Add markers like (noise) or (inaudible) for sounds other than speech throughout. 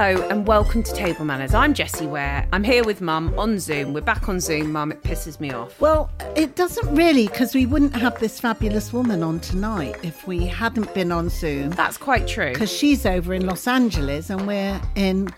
Hello and welcome to Table Manners. I'm Jessie Ware. I'm here with Mum on Zoom. We're back on Zoom, Mum. It pisses me off. Well, it doesn't really, because we wouldn't have this fabulous woman on tonight if we hadn't been on Zoom. That's quite true. Because she's over in Los Angeles and we're in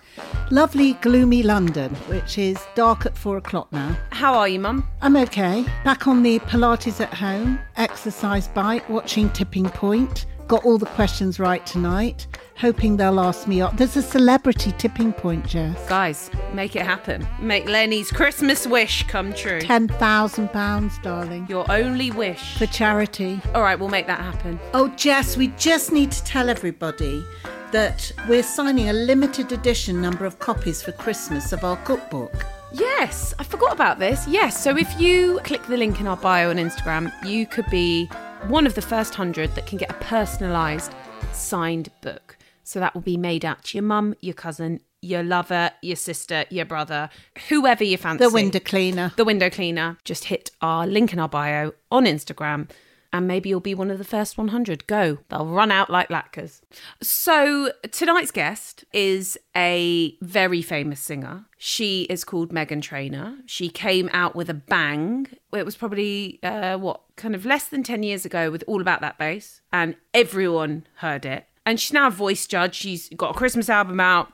lovely, gloomy London, which is dark at four o'clock now. How are you, Mum? I'm okay. Back on the Pilates at home, exercise bike, watching Tipping Point. Got all the questions right tonight. Hoping they'll ask me up. There's a celebrity tipping point, Jess. Guys, make it happen. Make Lenny's Christmas wish come true. Ten thousand pounds, darling, Your only wish. for charity. All right, we'll make that happen. Oh, Jess, we just need to tell everybody that we're signing a limited edition number of copies for Christmas of our cookbook. Yes, I forgot about this. Yes, so if you click the link in our bio on Instagram, you could be one of the first hundred that can get a personalised signed book. So that will be made out to your mum, your cousin, your lover, your sister, your brother, whoever you fancy. The window cleaner. The window cleaner. Just hit our link in our bio on Instagram. And maybe you'll be one of the first 100. Go. They'll run out like latkes. So, tonight's guest is a very famous singer. She is called Meghan Trainor. She came out with a bang. It was probably, uh, what, kind of less than 10 years ago with All About That Bass. And everyone heard it. And she's now a voice judge. She's got a Christmas album out.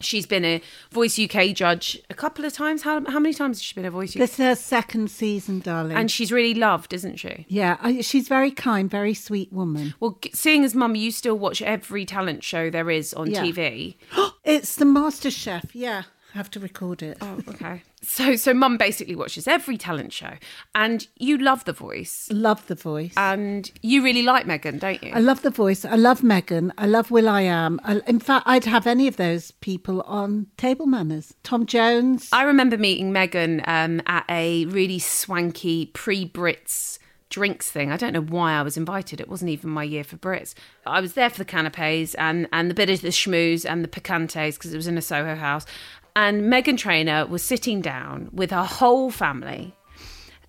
She's been a Voice UK judge a couple of times. How, how many times has she been a Voice UK? This is her second season, darling. And she's really loved, isn't she? yeah, I, she's very kind, very sweet woman. Well, seeing as mum, you still watch every talent show there is on Yeah. TV. (gasps) It's the Master Chef. Yeah, have to record it. Oh, okay. So, so mum basically watches every talent show, and you love The Voice, Love the voice. and you really like Meghan, don't you? I love the voice. I love Meghan. I love will.i.am. I, in fact, I'd have any of those people on Table Manners. Tom Jones. I remember meeting Meghan um, at a really swanky pre-Brits drinks thing. I don't know why I was invited. It wasn't even my year for Brits. I was there for the canapes and and the bit of the schmooze and the picantes because it was in a Soho house. And Meghan Trainor was sitting down with her whole family,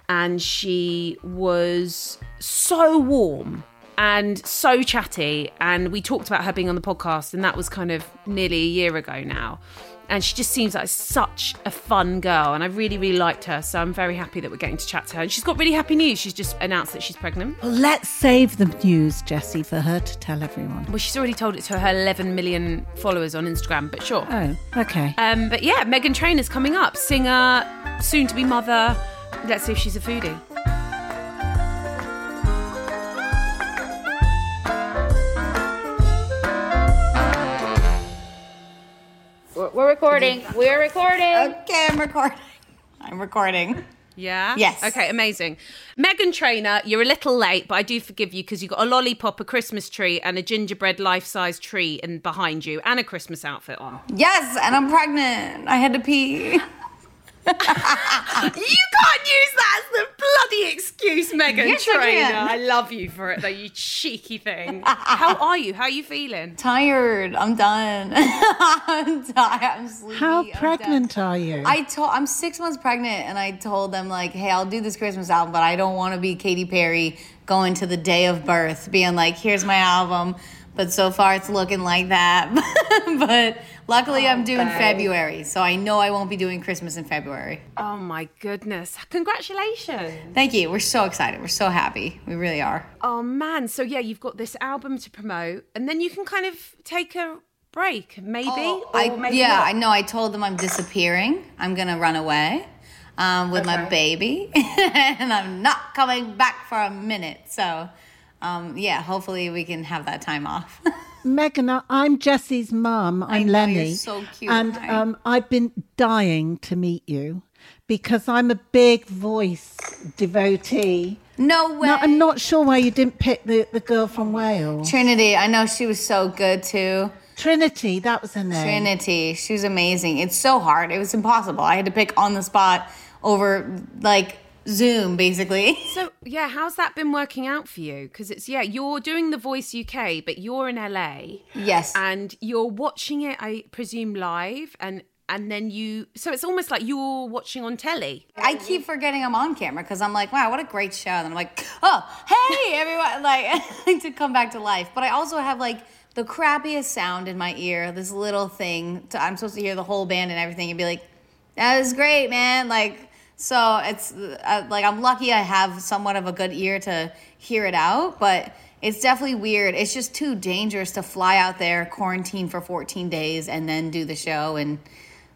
and she was so warm and so chatty. And we talked about her being on the podcast, and that was kind of nearly a year ago now. And she just seems like such a fun girl, and I really, really liked her. So I'm very happy that we're getting to chat to her. And she's got really happy news. She's just announced that she's pregnant. Well, let's save the news, Jessie, for her to tell everyone. Well, she's already told it to her 11 million followers on Instagram, but sure. Oh, okay. Um, but yeah, Meghan Trainor's coming up, singer, soon to be mother. Let's see if she's a foodie. Recording. We're recording. Okay, I'm recording. (laughs) I'm recording. Yeah? Yes. Okay, amazing. Meghan Trainor, you're a little late, but I do forgive you because you've got a lollipop, a Christmas tree, and a gingerbread life size tree in behind you, and a Christmas outfit on. Yes, and I'm pregnant. I had to pee. (laughs) you can't use that as the bloody excuse, Meghan Yes, I Trainor. can. I love you for it, though, you cheeky thing. How (laughs) are you? How are you feeling? Tired. I'm done. (laughs) I'm tired. I'm sleepy. How I'm pregnant done. are you? I told I'm six months pregnant, and I told them like, "Hey, I'll do this Christmas album, but I don't want to be Katy Perry going to the day of birth, being like, here's my album." But so far, it's looking like that. (laughs) but Luckily, I'm doing in February, so I know I won't be doing Christmas in February. Oh my goodness. Congratulations. Thank you. We're so excited. We're so happy. We really are. Oh man. So yeah, you've got this album to promote and then you can kind of take a break, maybe. or I, maybe yeah, not. I know. I told them I'm disappearing. I'm gonna run away um, with my baby, (laughs) and I'm not coming back for a minute. So, um, yeah, hopefully we can have that time off. (laughs) Meghan, I'm Jessie's mum. I'm know, Lenny. so cute. And um, I've been dying to meet you because I'm a big voice devotee. no way. No, I'm not sure why you didn't pick the, the girl from Wales. Trinity, I know she was so good too. Trinity, that was her name. Trinity, she was amazing. It's so hard. It was impossible. I had to pick on the spot over like Zoom, basically. (laughs) So yeah, how's that been working out for you? Because it's yeah, you're doing the Voice UK, but you're in LA Yes. and you're watching it, I presume, live, and and then you. So it's almost like you're watching on telly. I keep forgetting I'm on camera because I'm like, wow, what a great show. And I'm like, oh, hey, (laughs) everyone. Like, (laughs) to come back to life. But I also have like the crappiest sound in my ear, this little thing. To, I'm supposed to hear the whole band and everything and be like, that was great, man. Like, so it's uh, like I'm lucky I have somewhat of a good ear to hear it out, but it's definitely weird. It's just too dangerous to fly out there, quarantine for 14 days, and then do the show. And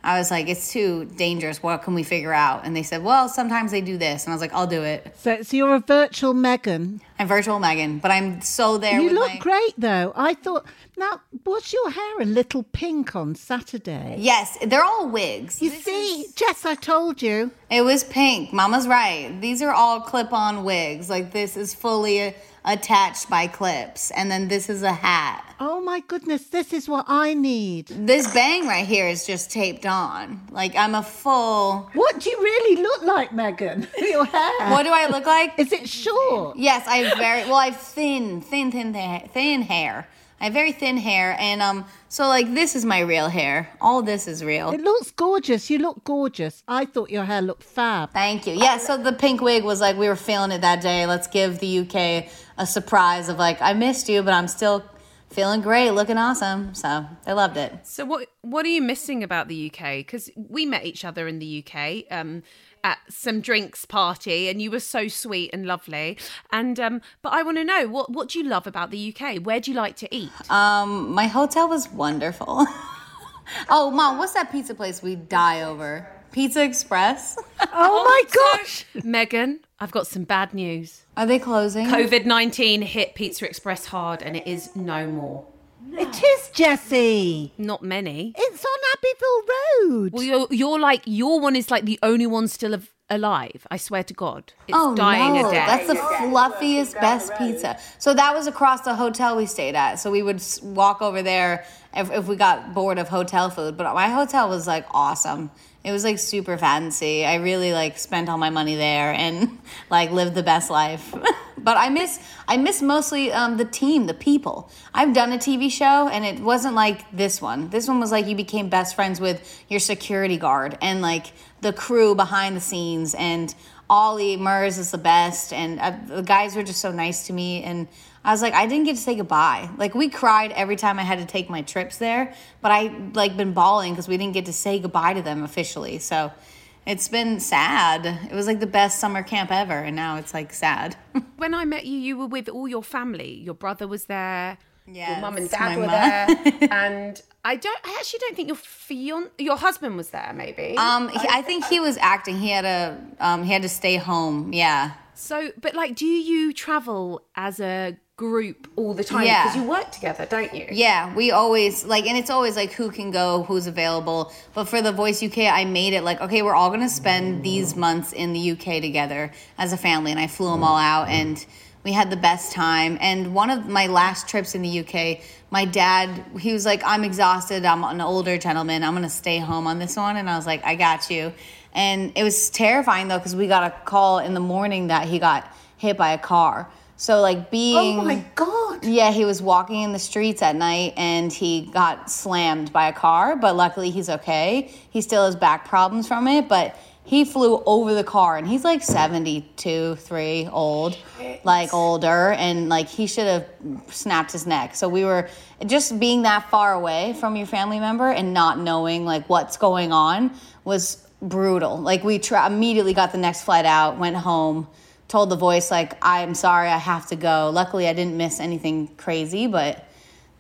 I was like, it's too dangerous. What can we figure out? And they said, well, sometimes they do this. And I was like, I'll do it. So, so you're a virtual Meghan. I'm virtual Meghan, but I'm so there You look my. great though. I thought, now, was your hair a little pink on Saturday? Yes, they're all wigs. You This see, is- Jess, I told you. It was pink. Mama's right. These are all clip on wigs. Like this is fully uh, attached by clips. And then this is a hat. Oh my goodness, this is what I need. This bang right here is just taped on. Like I'm a full. What do you really look like, Meghan? (laughs) Your hair. What do I look like? Is it short? Yes, I have very well. I have thin, thin, thin, thin, thin hair. I have very thin hair, and um, so like this is my real hair. All this is real. It looks gorgeous. You look gorgeous. I thought your hair looked fab. Thank you. Yeah, so the pink wig was like we were feeling it that day. Let's give the UK a surprise of like I missed you, but I'm still feeling great, looking awesome. So they loved it. So what what are you missing about the UK? Because we met each other in the UK um, at some drinks party, and you were so sweet and lovely. And um, but I want to know what what do you love about the UK? Where do you like to eat? Um, my hotel was wonderful. (laughs) oh, mom, what's that pizza place we die over? Pizza Express. (laughs) Oh my gosh. Meghan, I've got some bad news. Are they closing? COVID nineteen hit Pizza Express hard, and it is no more. It is Jessie. Not many. It's on Abbeville Road. Well, you're you're like your one is like the only one still av- alive. I swear to God, it's oh dying no, a death. that's the fluffiest, best pizza. So that was across the hotel we stayed at. So we would walk over there if, if we got bored of hotel food. But my hotel was like awesome. It was like super fancy. I really like spent all my money there and (laughs) like lived the best life. (laughs) but I miss I miss mostly um, the team, the people. I've done a TV show and it wasn't like this one. This one was like you became best friends with your security guard and like the crew behind the scenes and Ollie Murs is the best, and uh, the guys were just so nice to me. And I was like, I didn't get to say goodbye. Like we cried every time I had to take my trips there, but I like been bawling because we didn't get to say goodbye to them officially. So it's been sad. It was like the best summer camp ever, and now it's like sad. (laughs) when I met you, you were with all your family. Your brother was there. your Yes, mum and dad were there, (laughs) and I don't. I actually don't think your fion, your husband was there. Maybe. um, he, I think he was acting. He had to um, he had to stay home. Yeah. so, but like, do you travel as a group all the time? Yeah. Because you work together, don't you? Yeah, we always like, and it's always like who can go, who's available. But for the Voice UK, I made it like, okay, we're all gonna spend these months in the UK together as a family, and I flew them all out, and we had the best time. And one of my last trips in the UK, my dad, he was like, I'm exhausted. I'm an older gentleman. I'm gonna stay home on this one, and I was like, I got you. And it was terrifying though, because we got a call in the morning that he got hit by a car. So like being Oh my God. yeah, he was walking in the streets at night and he got slammed by a car, but luckily he's okay. He still has back problems from it, but he flew over the car and he's like 72 3 old like older and like he should have snapped his neck so we were just being that far away from your family member and not knowing like what's going on was brutal like we tra- immediately got the next flight out went home told the voice like i'm sorry i have to go luckily i didn't miss anything crazy but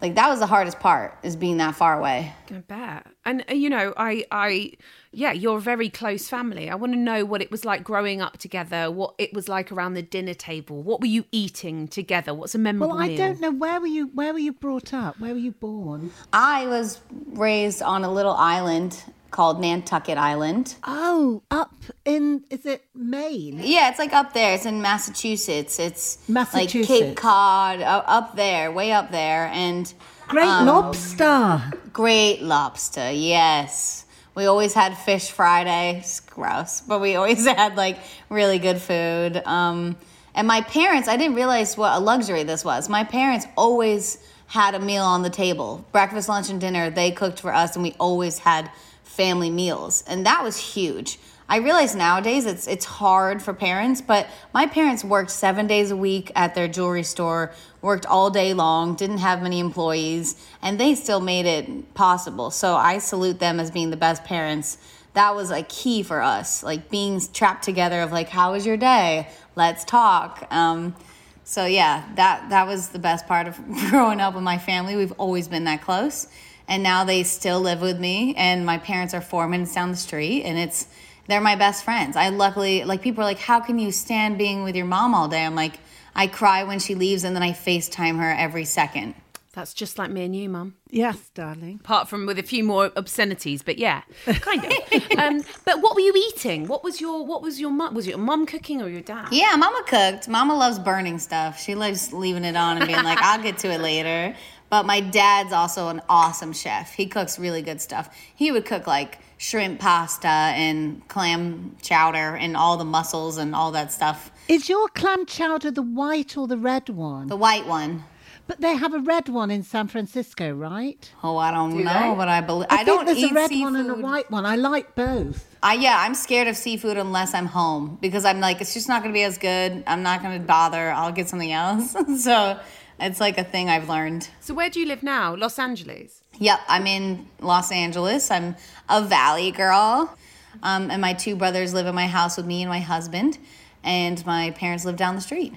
like that was the hardest part is being that far away I bet. And uh, you know, I, I, yeah, you're a very close family. I want to know what it was like growing up together. What it was like around the dinner table. What were you eating together? What's a memorable Well, I meal? don't know where were you. Where were you brought up? Where were you born? i was raised on a little island called nantucket island Oh, up in is it Maine? Yeah, it's like up there. It's in Massachusetts. It's like Cape Cod, uh, up there, way up there, and Great Um, lobster. great lobster. Yes, we always had fish Friday. It's gross, but we always (laughs) had like really good food. Um, and my parents, I didn't realize what a luxury this was. My parents always had a meal on the table, breakfast, lunch, and dinner. They cooked for us, and we always had family meals, and that was huge. I realize nowadays it's it's hard for parents, but my parents worked seven days a week at their jewelry store, worked all day long, didn't have many employees, and they still made it possible. So I salute them as being the best parents. That was like key for us, like being trapped together of like, how was your day? Let's talk. Um, so yeah, that that was the best part of (laughs) growing up with my family. We've always been that close, and now they still live with me. And my parents are four minutes down the street, and it's they're my best friends. I luckily like people are like, how can you stand being with your mom all day? I'm like, I cry when she leaves, and then I Facetime her every second. That's just like me and you, Mum. Yes, darling. Apart from with a few more obscenities, but yeah, kind of. (laughs) um, but what were you eating? What was your What was your mum? Was your mum cooking or your dad? Yeah, Mama cooked. Mama loves burning stuff. She loves leaving it on and being like, I'll get to it later. But my dad's also an awesome chef. He cooks really good stuff. He would cook like shrimp pasta and clam chowder and all the mussels and all that stuff. Is your clam chowder the white or the red one? The white one. But they have a red one in San Francisco, right? Oh, I don't know, but I believe I, I, don't there's eat a red seafood. one and a white one. I like both. I yeah, I'm scared of seafood unless I'm home because I'm like it's just not gonna be as good. I'm not gonna bother. I'll get something else. (laughs) so it's like a thing I've learned. So where do you live now? Los Angeles. Yep, I'm in Los Angeles. I'm a Valley girl. Um, and my two brothers live in my house with me and my husband. And my parents live down the street.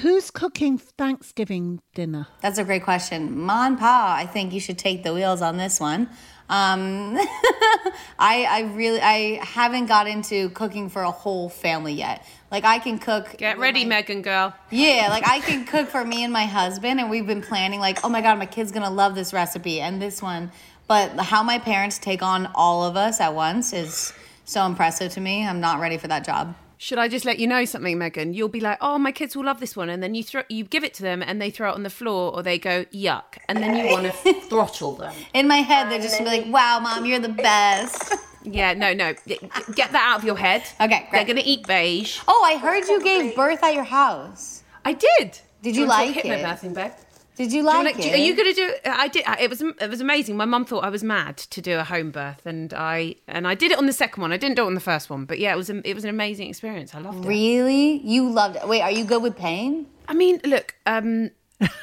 Who's cooking Thanksgiving dinner? That's a great question. Ma and Pa, I think you should take the wheels on this one. Um, (laughs) I, I really, I haven't got into cooking for a whole family yet. Like I can cook. Get ready, my- Meghan girl. Yeah, like I can cook for me and my husband, and we've been planning, like, oh my God, my kid's gonna love this recipe and this one. But how my parents take on all of us at once is so impressive to me. I'm not ready for that job. Should I just let you know something, Meghan? You'll be like, "Oh, my kids will love this one," and then you throw, you give it to them, and they throw it on the floor, or they go yuck, and then you want to (laughs) throttle them. In my head, they're just gonna be like, wow, mom, you're the best. (laughs) Yeah, no, no, get that out of your head. Okay, They're gonna eat beige. Oh, I heard you gave birth at your house. I did. Did you wanna like it? hypnobirthing, babe? Did you Do you like wanna- it? Are you going to do? I did. It was it was amazing. My mum thought I was mad to do a home birth, and I and I did it on the second one. I didn't do it on the first one, but yeah, it was a, it was an amazing experience. I loved it. Really? You loved it. Wait, are you good with pain? I mean, look, um,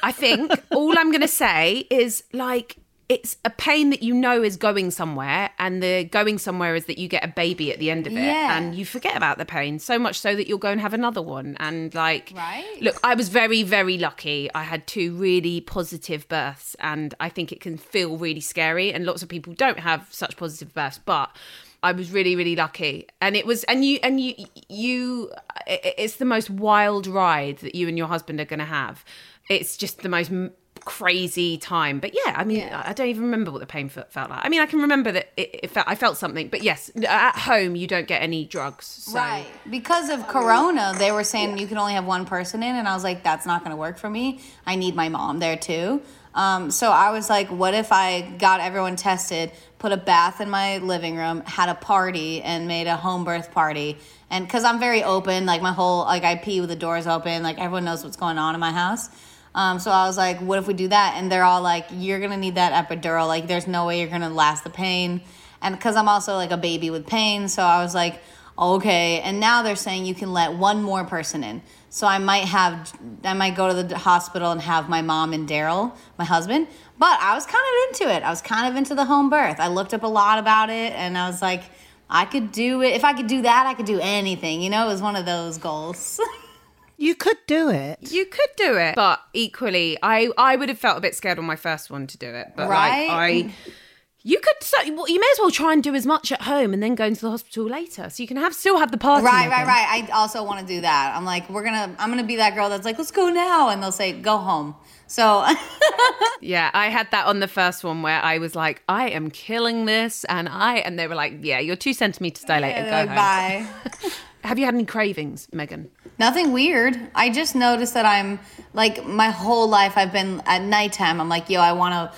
I think (laughs) all I'm going to say is like it's a pain that you know is going somewhere, and the going somewhere is that you get a baby at the end of it, Yeah. and you forget about the pain so much so that you'll go and have another one. And like, Right. look, I was very, very lucky. I had two really positive births, and I think it can feel really scary, and lots of people don't have such positive births, but. I was really, really lucky, and it was, and you, and you, you, it's the most wild ride that you and your husband are going to have. It's just the most crazy time. But yeah, I mean, I I don't even remember what the pain fe- felt like. I mean, I can remember that it, it felt, I felt something, but yes, at home you don't get any drugs. So. Right. Because of Corona, they were saying you can only have one person in, and I was like, that's not going to work for me. I need my mom there too. Um, so I was like, what if I got everyone tested, put a bath in my living room, had a party, and made a home birth party? And because I'm very open, like my whole, like I pee with the doors open, like everyone knows what's going on in my house. Um, so I was like, what if we do that? And they're all like, you're going to need that epidural. Like, there's no way you're going to last the pain. And because I'm also like a baby with pain, so I was like, okay. And now they're saying you can let one more person in. So I might have, I might go to the hospital and have my mom and Daryl, my husband. But I was kind of into it. I was kind of into the home birth. I looked up a lot about it and I was like, I could do it. If I could do that, I could do anything. You know, it was one of those goals. (laughs) You could do it. You could do it, but equally, I I would have felt a bit scared on my first one to do it. But Right? like, I, you could, so, well, you may as well try and do as much at home and then go into the hospital later, so you can have still have the party. Right, right, right. I also want to do that. I'm like, we're gonna, I'm gonna be that girl that's like, let's go now, and they'll say, go home. So (laughs) Yeah, I had that on the first one where I was like, I am killing this, and I, and they were like, yeah, you're two centimeters dilated. they're go like, home. bye. (laughs) Have you had any cravings, Meghan? Nothing weird. I just noticed that I'm like my whole life I've been at nighttime. I'm like, yo, I want a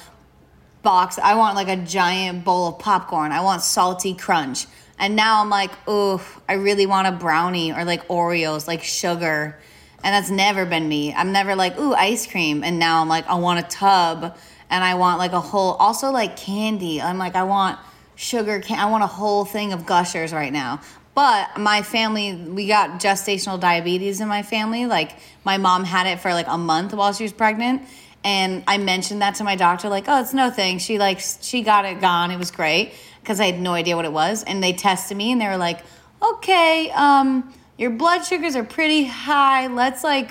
box. I want like a giant bowl of popcorn. I want salty crunch. And now I'm like, ooh, I really want a brownie or like Oreos, like sugar. And that's never been me. I'm never like, ooh, ice cream. And now I'm like, I want a tub and I want like a whole, also like candy. I'm like, I want sugar can I want a whole thing of gushers right now. But my family, we got gestational diabetes in my family. Like my mom had it for like a month while she was pregnant. And I mentioned that to my doctor, like, oh, it's no thing. She like she got it gone. It was great because I had no idea what it was. And they tested me and they were like, okay, um, your blood sugars are pretty high. Let's like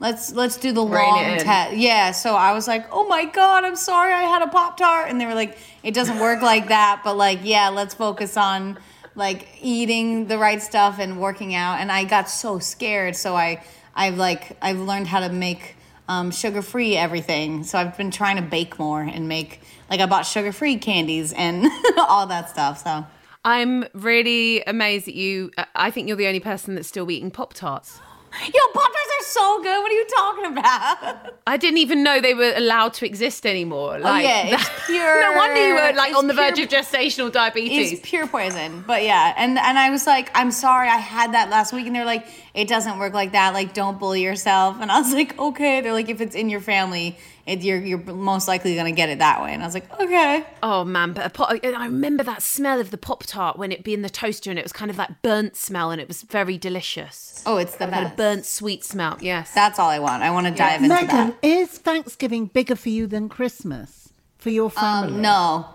let's let's do the long test. Yeah. So I was like, oh my god, I'm sorry, I had a pop tart. And they were like, it doesn't work like that. But like, yeah, let's focus on like eating the right stuff and working out. And I got so scared. So I I've like I've learned how to make um, sugar free everything. So I've been trying to bake more and make like I bought sugar free candies and (laughs) all that stuff. So I'm really amazed that you. I think you're the only person that's still eating Pop Tarts. Yo, pop are so good. What are you talking about? (laughs) I didn't even know they were allowed to exist anymore. Oh, like, oh yeah, it's pure. (laughs) no wonder you were like on the verge of gestational diabetes. It's pure poison. But yeah, and and I was like, I'm sorry, I had that last week, and they're like, it doesn't work like that. Like, don't bully yourself. And I was like, okay. They're like, if it's in your family, it, you're you're most likely gonna get it that way. And I was like, okay. Oh man, but a pop, I remember that smell of the Pop Tart when it'd be in the toaster and it was kind of that burnt smell and it was very delicious. Oh, it's the Kind of best. burnt sweet smell. Yes. That's all I want. I want to dive into Meghan, that. is Thanksgiving bigger for you than Christmas for your family? Um, no.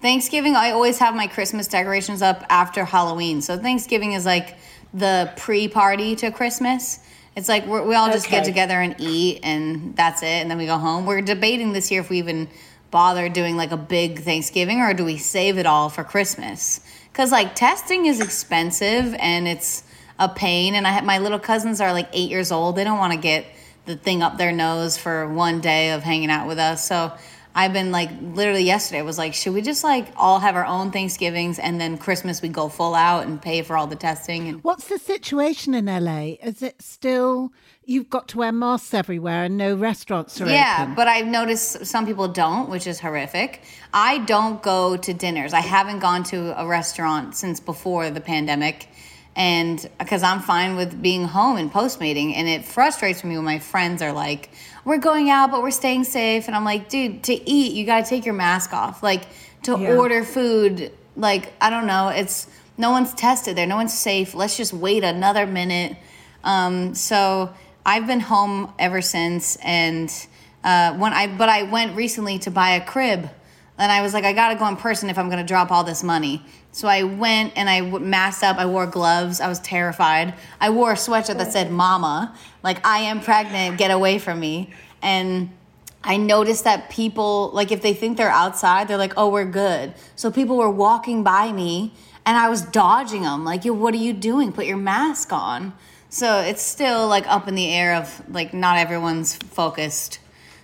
Thanksgiving, I always have my Christmas decorations up after Halloween. So Thanksgiving is like the pre party to Christmas. It's like we're, we all just get together and eat, and that's it. And then we go home. We're debating this year if we even bother doing like a big Thanksgiving or do we save it all for Christmas? Because like testing is expensive and it's a pain. And I have my little cousins are like eight years old. They don't want to get the thing up their nose for one day of hanging out with us. So I've been like literally yesterday I was like, should we just like all have our own Thanksgivings and then Christmas we go full out and pay for all the testing and What's the situation in LA? Is it still you've got to wear masks everywhere and no restaurants are yeah, open? but I've noticed some people don't, which is horrific. I don't go to dinners. I haven't gone to a restaurant since before the pandemic. And because I'm fine with being home and postmating, and it frustrates me when my friends are like, "We're going out, but we're staying safe," and I'm like, "Dude, to eat, you gotta take your mask off. Like to Yeah. order food, like I don't know, it's no one's tested there, no one's safe. Let's just wait another minute." Um, so I've been home ever since, and uh, when I but I went recently to buy a crib, and I was like, I gotta go in person if I'm gonna drop all this money. So I went and I masked up. I wore gloves. I was terrified. I wore a sweatshirt that said "Mama," like I am pregnant. Get away from me. And I noticed that people, like, if they think they're outside, they're like, "Oh, we're good." So people were walking by me, and I was dodging them. Like, "Yo, what are you doing? Put your mask on." So it's still like up in the air of like not everyone's focused.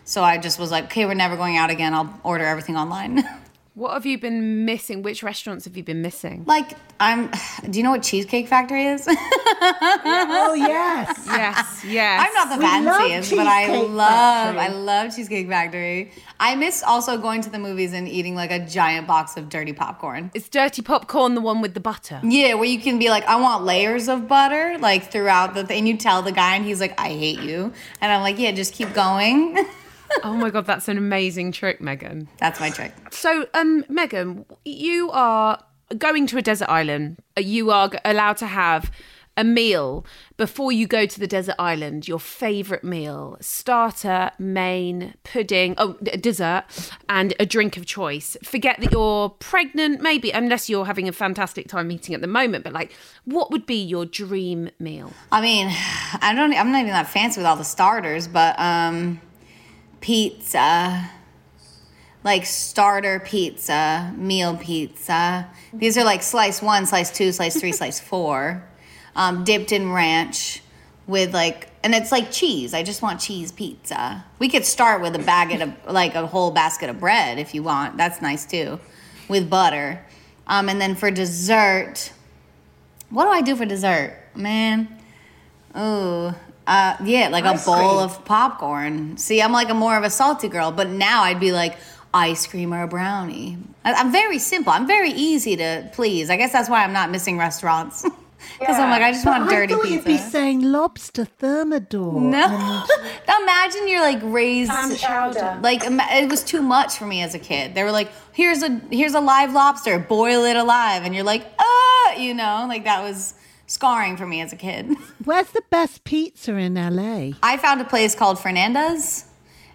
So I just was like, okay, we're never going out again. I'll order everything online. (laughs) What have you been missing? Which restaurants have you been missing? like, I'm. (sighs) Do you know what Cheesecake Factory is? (laughs) oh yes. (laughs) yes, yes. I'm not the We fanciest, but I love, Factory. I love Cheesecake Factory. I miss also going to the movies and eating like a giant box of dirty popcorn. Is dirty popcorn the one with the butter? Yeah, where you can be like, I want layers of butter, like throughout the thing. You tell the guy, and he's like, I hate you. And I'm like, yeah, just keep going. (laughs) oh my god, that's an amazing trick, Meghan. That's my trick. So, um, Meghan, you are going to a desert island, uh, you are allowed to have a meal before you go to the desert island. Your favorite meal, starter, main, pudding, oh, d- dessert, and a drink of choice. Forget that you're pregnant, maybe, unless you're having a fantastic time eating at the moment. But like, what would be your dream meal? I mean, (sighs) I don't. I'm not even that fancy with all the starters, but um, pizza, like starter pizza, meal pizza. These are like slice one, slice two, slice three, (laughs) slice four, um, dipped in ranch with like, and it's like cheese. I just want cheese pizza. We could start with a bag of like a whole basket of bread if you want. That's nice too, with butter. Um, and then for dessert, what do I do for dessert, man? Ooh, uh, yeah, like a bowl of popcorn. See, I'm like a more of a salty girl, but now I'd be like ice cream or a brownie. I- I'm very simple. I'm very easy to please. I guess that's why I'm not missing restaurants. (laughs) Because I'm like, I just want I dirty thought pizza. you'd be saying lobster thermidor. (laughs) no, and- imagine you're like raised like it was too much for me as a kid. They were like, "Here's a here's a live lobster, boil it alive," and you're like, "Ah," you know, like that was scarring for me as a kid. (laughs) Where's the best pizza in LA? I found a place called Fernandez.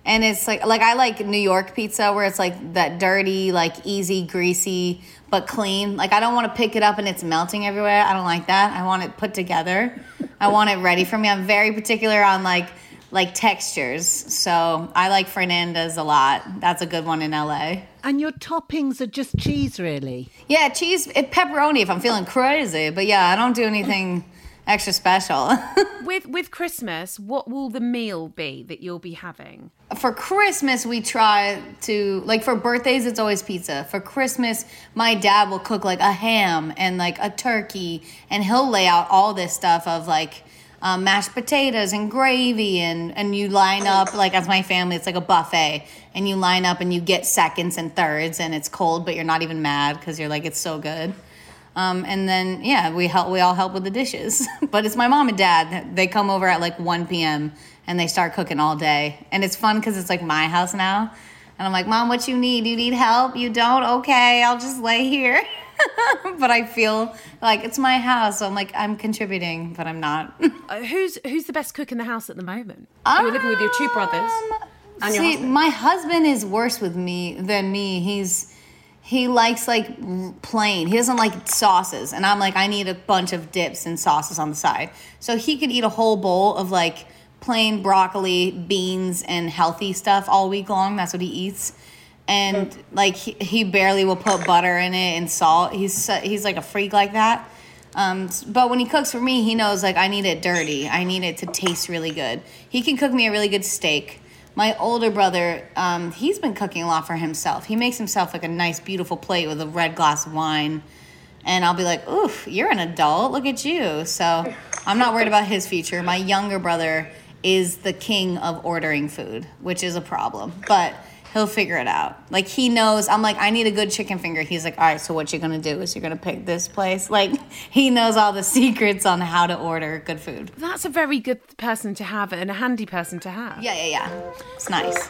And it's like like I like New York pizza where it's like that dirty, like easy, greasy, but clean. Like I don't want to pick it up and it's melting everywhere. I don't like that. I want it put together. I want it ready for me. I'm very particular on like like textures. So I like Fernandez a lot. That's a good one in LA. And your toppings are just cheese, really. Yeah, cheese, it, pepperoni if I'm feeling crazy. But yeah, I don't do anything (laughs) extra special. (laughs) With with Christmas, what will the meal be that you'll be having? for Christmas, we try to like for birthdays, it's always pizza. For Christmas, my dad will cook like a ham and like a turkey, and he'll lay out all this stuff of like um, mashed potatoes and gravy, and and you line up like as my family, it's like a buffet, and you line up and you get seconds and thirds, and it's cold, but you're not even mad because you're like it's so good. Um, and then yeah, we help. We all help with the dishes. (laughs) but it's my mom and dad. They come over at like 1 p.m. and they start cooking all day. And it's fun because it's like my house now. And I'm like, Mom, what you need? You need help? You don't? Okay, I'll just lay here. (laughs) (laughs) but I feel like it's my house, so I'm like I'm contributing, but I'm not. (laughs) Uh, who's who's the best cook in the house at the moment? You're living with your two brothers. And your See, husband. my husband is worse with me than me. He's he likes like plain. He doesn't like sauces, and I'm like, I need a bunch of dips and sauces on the side. So he could eat a whole bowl of like plain broccoli, beans, and healthy stuff all week long. That's what he eats. And like he, he barely will put butter in it and salt. He's so- he's like a freak like that. Um, but when he cooks for me, he knows like I need it dirty. I need it to taste really good. He can cook me a really good steak. My older brother, um, he's been cooking a lot for himself. He makes himself like a nice, beautiful plate with a red glass of wine. And I'll be like, oof, you're an adult. Look at you. So I'm not worried about his future. My younger brother is the king of ordering food, which is a problem. But he'll figure it out. Like he knows. I'm like, I need a good chicken finger. He's like, all right. So what you're gonna do is you're gonna pick this place. Like (laughs) he knows all the (laughs) secrets on how to order good food. That's a very good person to have and a handy person to have. Yeah, yeah, yeah. It's nice.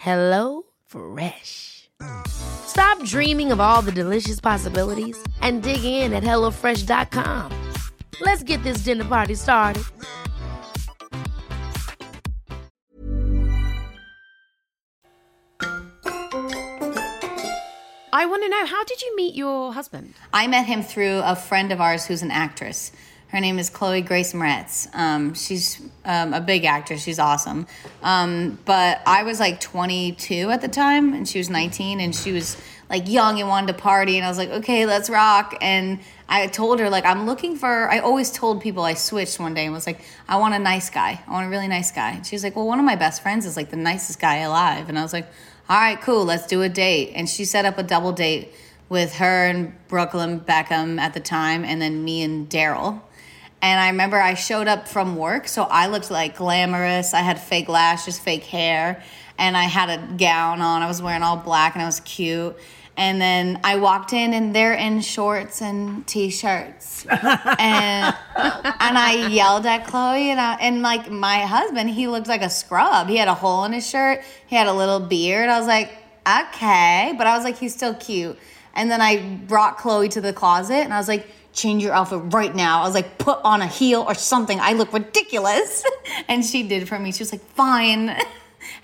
Hello Fresh. Stop dreaming of all the delicious possibilities and dig in at HelloFresh.com. Let's get this dinner party started. I want to know how did you meet your husband? I met him through a friend of ours who's an actress. Her name is Chloe Grace Moretz. Um, she's um, a big actress. She's awesome. Um, but I was like 22 at the time, and she was 19, and she was like young and wanted to party. And I was like, okay, let's rock. And I told her like I'm looking for. I always told people I switched one day and was like, I want a nice guy. I want a really nice guy. And she was like, well, one of my best friends is like the nicest guy alive. And I was like, all right, cool, let's do a date. And she set up a double date with her and Brooklyn Beckham at the time, and then me and Daryl. And I remember I showed up from work, so I looked like glamorous. I had fake lashes, fake hair, and I had a gown on. I was wearing all black and I was cute. And then I walked in and they're in shorts and t-shirts. (laughs) and and I yelled at Chloe and I, and like my husband, he looked like a scrub. He had a hole in his shirt. He had a little beard. I was like, "Okay." But I was like, "He's still cute." And then I brought Chloe to the closet and I was like, change your outfit right now. I was like, put on a heel or something. I look ridiculous. (laughs) and she did for me. She was like, fine. (laughs)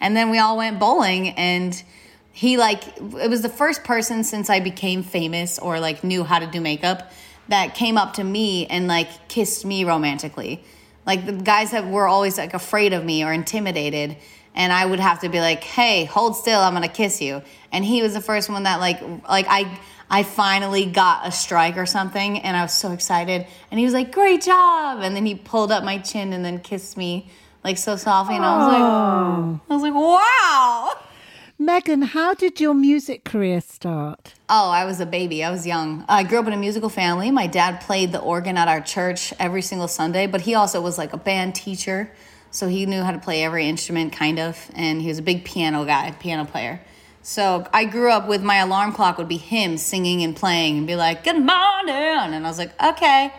And then we all went bowling and he like it was the first person since I became famous or like knew how to do makeup that came up to me and like kissed me romantically. Like the guys that were always like afraid of me or intimidated and I would have to be like, "Hey, hold still, I'm going to kiss you." And he was the first one that like like I I finally got a strike or something and I was so excited and he was like, "Great job." And then he pulled up my chin and then kissed me like so softly and I was like oh. I was like, "Wow." Meghan, how did your music career start? Oh, I was a baby. I was young. I grew up in a musical family. My dad played the organ at our church every single Sunday, but he also was like a band teacher. So he knew how to play every instrument, kind of. And he was a big piano guy, piano player. So I grew up with my alarm clock would be him singing and playing and be like, good morning. And I was like, okay.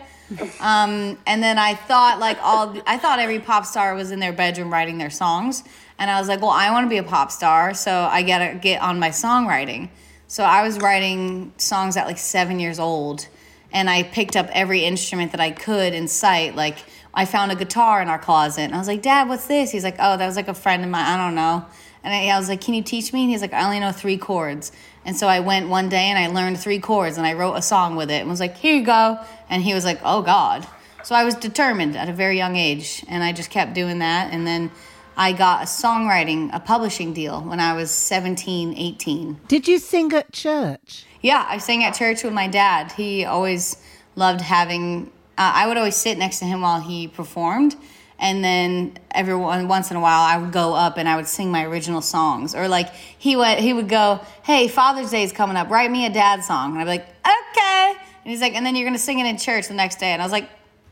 Um, and then I thought like all, I thought every pop star was in their bedroom writing their songs. And I was like, well, I want to be a pop star, so I got to get on my songwriting. So I was writing songs at like seven years old, and I picked up every instrument that I could in sight. Like, I found a guitar in our closet, and I was like, Dad, what's this? He's like, Oh, that was like a friend of mine. I don't know. And I, I was like, Can you teach me? And he's like, I only know three chords. And so I went one day and I learned three chords, and I wrote a song with it, and was like, Here you go. And he was like, Oh, God. So I was determined at a very young age, and I just kept doing that. And then I got a songwriting, a publishing deal when I was 17, 18. Did you sing at church? Yeah, I sang at church with my dad. He always loved having, uh, I would always sit next to him while he performed. And then everyone once in a while, I would go up and I would sing my original songs. Or like he would, he would go, "Hey, Father's Day is coming up. Write me a dad song." And I'd be like, "Okay." And he's like, "And then you're gonna sing it in church the next day." And I was like,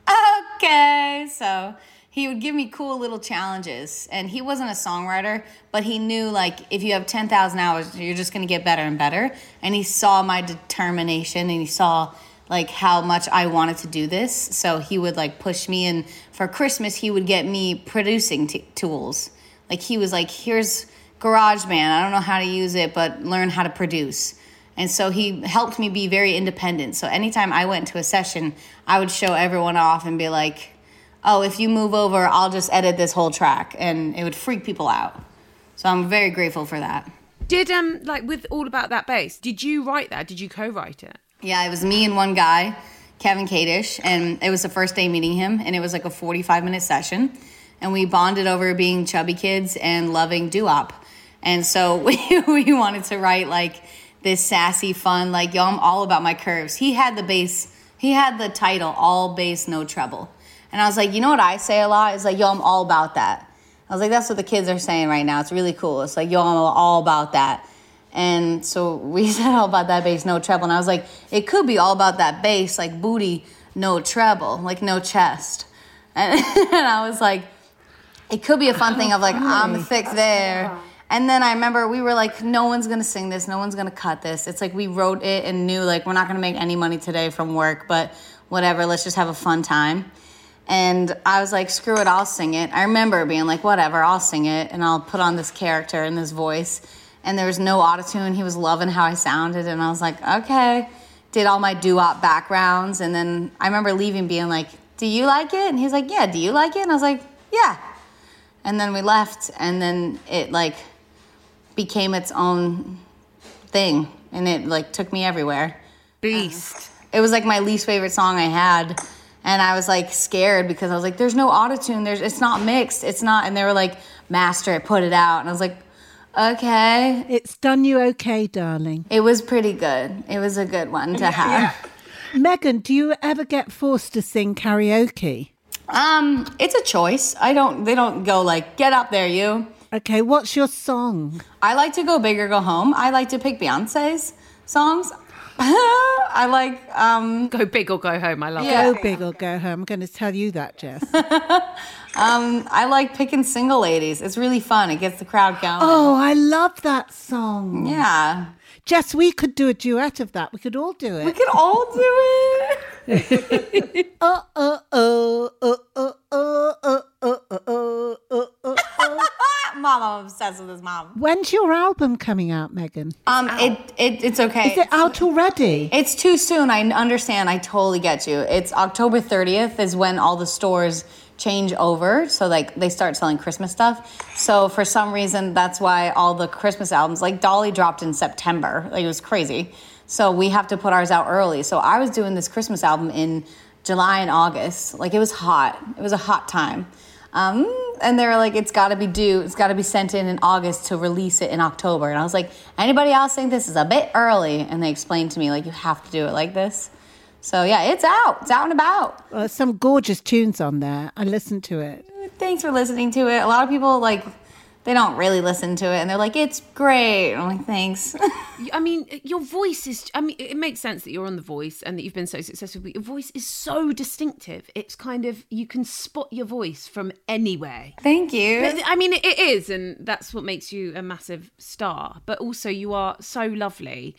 "Okay." So he would give me cool little challenges and he wasn't a songwriter but he knew like if you have 10,000 hours you're just to get better and better and he saw my determination and he saw like how much I wanted to do this so he would like push me and for Christmas he would get me producing t- tools like he was like here's GarageBand I don't know how to use it but learn how to produce and so he helped me be very independent so anytime I went to a session I would show everyone off and be like oh, if you move over, I'll just edit this whole track. And it would freak people out. So I'm very grateful for that. Did um like with all about that bass? Did you write that? Did you co-write it? Yeah, it was me and one guy, Kevin Kadish, and it was the first day meeting him, and it was like a 45 minute session, and we bonded over being chubby kids and loving doo-wop. And so (laughs) we, we wanted to write like this sassy, fun, like yo, I'm all about my curves. He had the bass, he had the title, all bass, no treble. And I was like, you know what I say a lot? It's like, yo, I'm all about that. I was like, that's what the kids are saying right now. It's really cool. It's like, yo, I'm all about that. And so we (laughs) said all about that bass, no treble. And I was like, it could be all about that bass, like booty, no treble, like no chest. And, (laughs) and I was like, it could be a fun thing of like, I'm thick there And then I remember we were like, no one's gonna sing this, no one's gonna cut this. It's like we wrote it and knew like we're not gonna make any money today from work, but whatever, let's just have a fun time. And I was like, screw it, I'll sing it. I remember being like, whatever, I'll sing it and I'll put on this character and this voice. And there was no autotune. He was loving how I sounded. And I was like, okay. Did all my doo wop backgrounds. And then I remember leaving being like, do you like it? And he's like, yeah, do you like it? And I was like, yeah. And then we left. And then it like became its own thing. And it like took me everywhere. Beast. Um, it was like my least favorite song I had. And I was like scared because I was like, there's no autotune. There's it's not mixed. It's not and they were like, master it, put it out. And I was like, okay. It's done you okay, darling. It was pretty good. It was a good one to have. Meghan, do you ever get forced to sing karaoke? Um, it's a choice. I don't they don't go like, get up there, you. Okay, what's your song? I like to go big or go home. I like to pick Beyonce's songs. (laughs) I like um Go big or go home. I love Yeah. it. Go big or go home. I'm going to tell you that, Jess. (laughs) um I like picking single ladies. It's really fun. It gets the crowd going. oh, I love that song. Yeah. Jess, we could do a duet of that. We could all do it. We could all do it. (laughs) Uh, uh, uh, uh, uh, uh, uh, uh, uh, uh, uh, uh, uh. mom, I'm obsessed with this mom. When's your album coming out, Meghan? Um it, it it's okay. Is it out already? It's too soon. I understand. I totally get you. It's October 30th is when all the stores change over. So like they start selling Christmas stuff. So for some reason that's why all the Christmas albums like Dolly dropped in September. Like it was crazy. So we have to put ours out early. So I was doing this Christmas album in July and August. Like it was hot. It was a hot time. Um, and they were like, it's got to be due. It's got to be sent in in August to release it in October. And I was like, anybody else think this is a bit early? And they explained to me like, you have to do it like this. So yeah, it's out. It's out and about. Uh, some gorgeous tunes on there. I listened to it. Thanks for listening to it. A lot of people like, they don't really listen to it, and they're like, it's great. I'm like, thanks. I mean, your voice is. I mean, it makes sense that you're on The Voice and that you've been so successful, but your voice is so distinctive. It's kind of you can spot your voice from anywhere. Thank you. But, I mean, it is, and that's what makes you a massive star. But also, you are so lovely,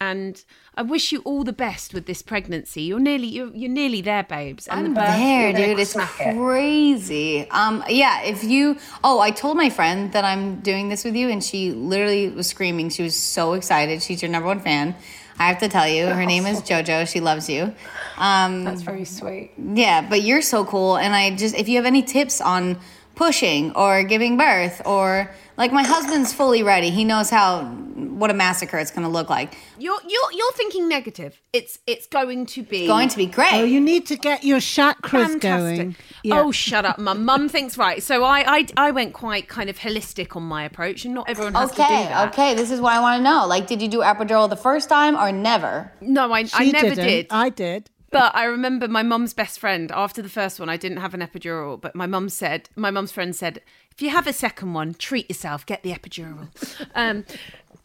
and I wish you all the best with this pregnancy. You're nearly, you're, you're nearly there, babes. And I'm the birth, there, you're dude. It's smack it. crazy. Um, yeah. If you, oh, I told my friend that I'm doing this with you, and she literally was screaming. She was so excited. She's your number one fan. I have to tell you, her name is JoJo. She loves you. Um, That's very sweet. yeah, but you're so cool. And I just, if you have any tips on pushing or giving birth, or like my husband's fully ready. He knows how what a massacre it's going to look like. You're you're you're thinking negative. It's it's going to be It's going to be great. Oh, you need to get your chakras Fantastic. going. Yeah. Oh, shut up, mum. Mum thinks right. So I, I I went quite kind of holistic on my approach, and not everyone has to do Okay, that. okay. This is what I want to know. Like, did you do epidural the first time or never? No, I, I never didn't. did. I did. But I remember my mum's best friend. After the first one, I didn't have an epidural, but my mum said, my mum's friend said, if you have a second one, treat yourself, get the epidural. (laughs) Um,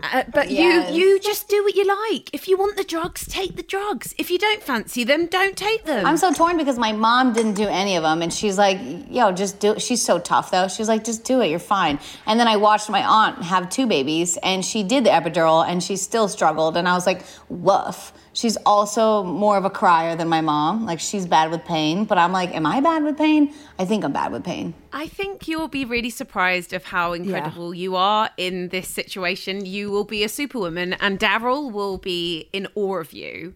uh, but Yes. you, you just do what you like. If you want the drugs, take the drugs. If you don't fancy them, don't take them. I'm so torn because my mom didn't do any of them, and she's like, "Yo, just do." it." She's so tough though. She's like, "Just do it. You're fine." And then I watched my aunt have two babies, and she did the epidural, and she still struggled. And I was like, "Woof." She's also more of a crier than my mom. Like she's bad with pain, but I'm like, "Am I bad with pain?" I think I'm bad with pain. I think you'll be really surprised of how incredible you are in this situation. You will be a superwoman, and Daryl will be in awe of you.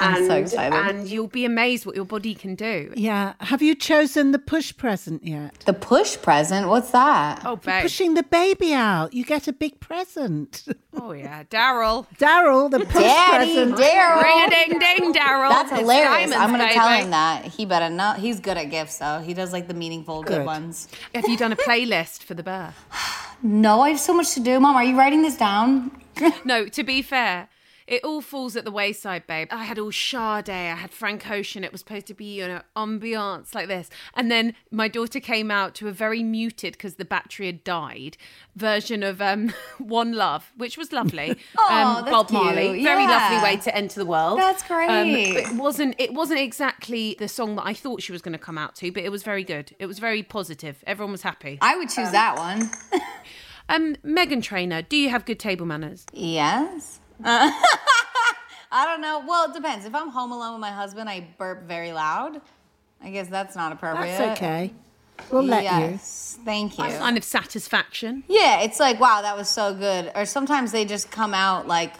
I'm and, so excited. And you'll be amazed what your body can do. Yeah. Have you chosen the push present yet? The push present. What's that? Oh, babe. Pushing the baby out. You get a big present. Oh, yeah. Daryl. Daryl, the push Daddy, present. Ring a Daryl. ding ding, (laughs) Daryl. That's It's hilarious. diamonds, I'm gonna tell him that. He better know. He's good at gifts, though. He does like the meaningful, good, Good. ones. Have you done a playlist for the birth? (sighs) No, I have so much to do. Mom, are you writing this down? No, to be fair, it all falls at the wayside, babe. I had all Sade, I had Frank Ocean. It was supposed to be, you know, ambiance like this. And then my daughter came out to a very muted, because the battery had died, version of um, (laughs) One Love, which was lovely. (laughs) Aw, um, that's Bob cute. Marley. Very Yeah. lovely way to enter the world. That's Um, great. but it wasn't it wasn't exactly the song that I thought she was going to come out to, but it was very good. It was very positive. Everyone was happy. I would choose that one. (laughs) Um, Meghan Trainor, do you have good table manners? Yes. Uh, I don't know. Well, it depends. If I'm home alone with my husband, I burp very loud. I guess that's not appropriate. That's okay. We'll let you. yes. Thank you. Sign of satisfaction. Yeah, it's like, wow, that was so good. Or sometimes they just come out like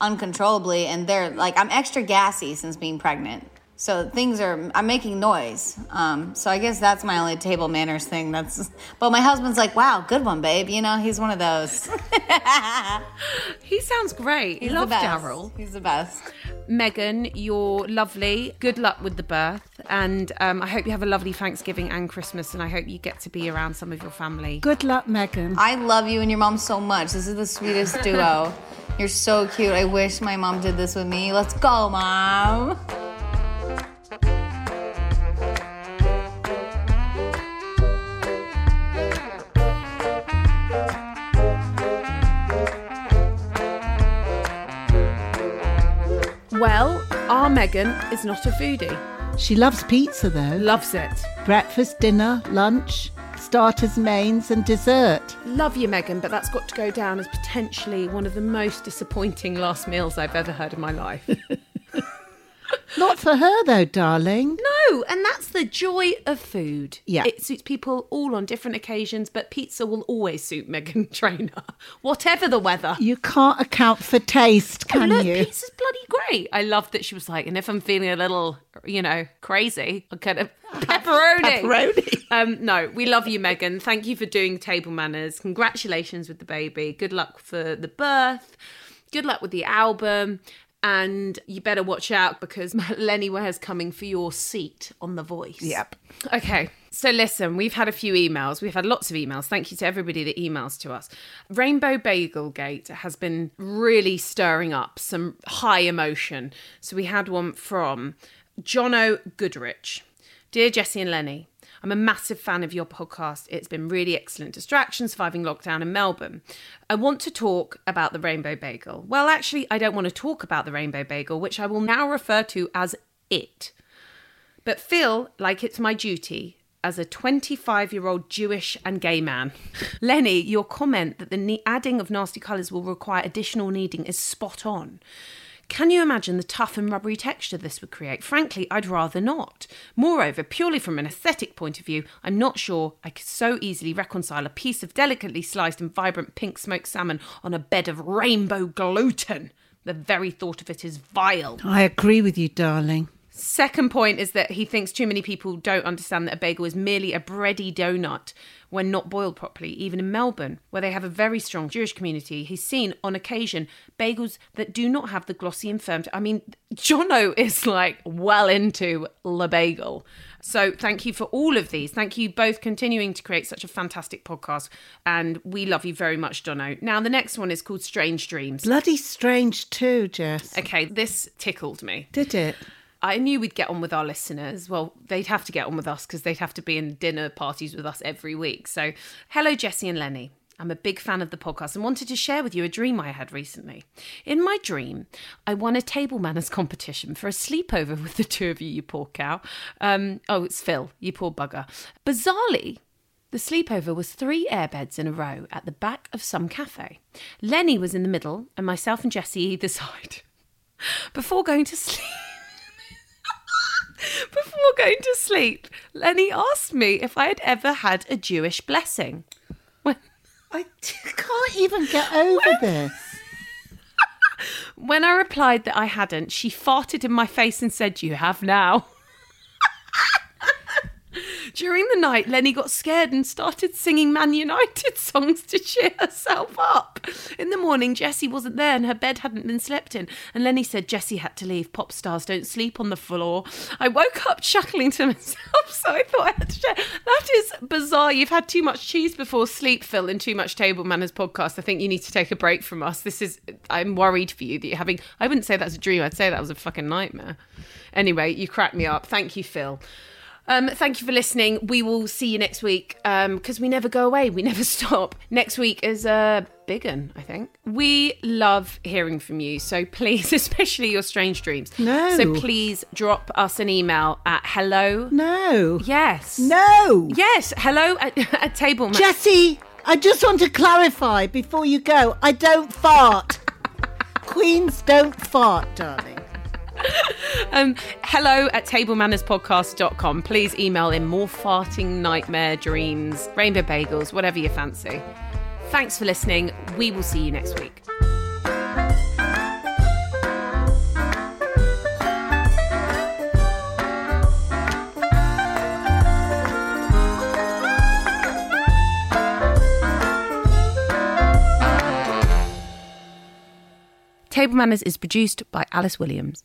uncontrollably and they're like, I'm extra gassy since being pregnant. So things are, I'm making noise. Um, so I guess that's my only table manners thing. That's, but my husband's like, wow, good one, babe. You know, he's one of those. (laughs) He sounds great. He's Love the best. Daryl. He's the best. Meghan, you're lovely. Good luck with the birth. And um, I hope you have a lovely Thanksgiving and Christmas. And I hope you get to be around some of your family. Good luck, Meghan. I love you and your mom so much. This is the sweetest duo. (laughs) You're so cute. I wish my mom did this with me. Let's go, mom. Well, our Meghan is not a foodie. She loves pizza though. Loves it. Breakfast, dinner, lunch, starters, mains, and dessert. Love you, Meghan, but that's got to go down as potentially one of the most disappointing last meals I've ever had in my life. (laughs) Not for her though, darling. No, and that's the joy of food. Yeah. It suits people all on different occasions, but pizza will always suit Meghan (laughs) Trainor, whatever the weather. You can't account for taste, can Look, you? pizza's bloody great. I love that she was like, and if I'm feeling a little, you know, crazy, I'll get a (laughs) pepperoni. Pepperoni. Um, no, we love you, Meghan. Thank you for doing table manners. Congratulations with the baby. Good luck for the birth. Good luck with the album. And you better watch out because (laughs) Lennie Ware's coming for your seat on The Voice. Yep. Okay. So listen, we've had a few emails. We've had lots of emails. Thank you to everybody that emails to us. Rainbow Bagel Gate has been really stirring up some high emotion. So we had one from Jono Goodrich. Dear Jessie and Lenny, I'm a massive fan of your podcast. It's been really excellent distraction surviving lockdown in Melbourne. I want to talk about the Rainbow Bagel. Well, actually, I don't want to talk about the Rainbow Bagel, which I will now refer to as it but feel like it's my duty as a 25 year old Jewish and gay man. (laughs) Lennie, your comment that the adding of nasty colours will require additional kneading is spot on. Can you imagine the tough and rubbery texture this would create? Frankly, I'd rather not. Moreover, purely from an aesthetic point of view, I'm not sure I could so easily reconcile a piece of delicately sliced and vibrant pink smoked salmon on a bed of rainbow gluten. The very thought of it is vile. I agree with you, darling. Second point is that he thinks too many people don't understand that a bagel is merely a bready donut when not boiled properly, even in Melbourne, where they have a very strong Jewish community. He's seen on occasion bagels that do not have the glossy and firm. I mean, Jono is like well into the bagel. So thank you for all of these. Thank you both continuing to create such a fantastic podcast. And we love you very much, Jono. Now, the next one is called Strange Dreams. Bloody strange too, Jess. Okay, this tickled me. Did it? I knew we'd get on with our listeners. Well, they'd have to get on with us because they'd have to be in dinner parties with us every week. So, hello, Jessie and Lennie. I'm a big fan of the podcast and wanted to share with you a dream I had recently. In my dream, I won a table manners (laughs) competition for a sleepover with the two of you, you poor cow. Um, oh, it's Phil, you poor bugger. Bizarrely, the sleepover was three airbeds in a row at the back of some cafe. Lennie was in the middle, and myself and Jessie either (laughs) side. Before going to (laughs) sleep, (laughs) before going to sleep, Lennie asked me if I had ever had a Jewish blessing. When, I can't even get over this. (laughs) when I replied that I hadn't, she farted in my face and said, You have now. During the night, Lennie got scared and started singing Man United (laughs) songs to cheer herself up. In the morning, Jessie wasn't there and her bed hadn't been slept in. And Lennie said Jessie had to leave. Pop stars don't sleep on the floor. I woke up chuckling to (laughs) myself, so I thought I had to share. That is bizarre. You've had too much cheese before sleep, Phil, and too much Table Manners podcast. I think you need to take a break from us. This is, I'm worried for you that you're having, I wouldn't say that's a dream, I'd say that was a fucking nightmare. Anyway, you cracked me up. Thank you, Phil. Um, thank you for listening. We will see you next week because we never go away. We (laughs) never stop. Next week is a big one, I think. We love hearing from you. So please, (laughs) especially your strange dreams. No. So please drop us an email at hello. No. Yes. No. Yes. Hello at, (laughs) at table. Jessie, I just want to clarify before you go. I don't fart. Queens don't fart, darling. (laughs) Um, hello at tablemannerspodcast.com. Please email in more farting nightmare dreams, rainbow bagels, whatever you fancy. Thanks for listening. We will see you next week. Table Manners is produced by Alice Williams.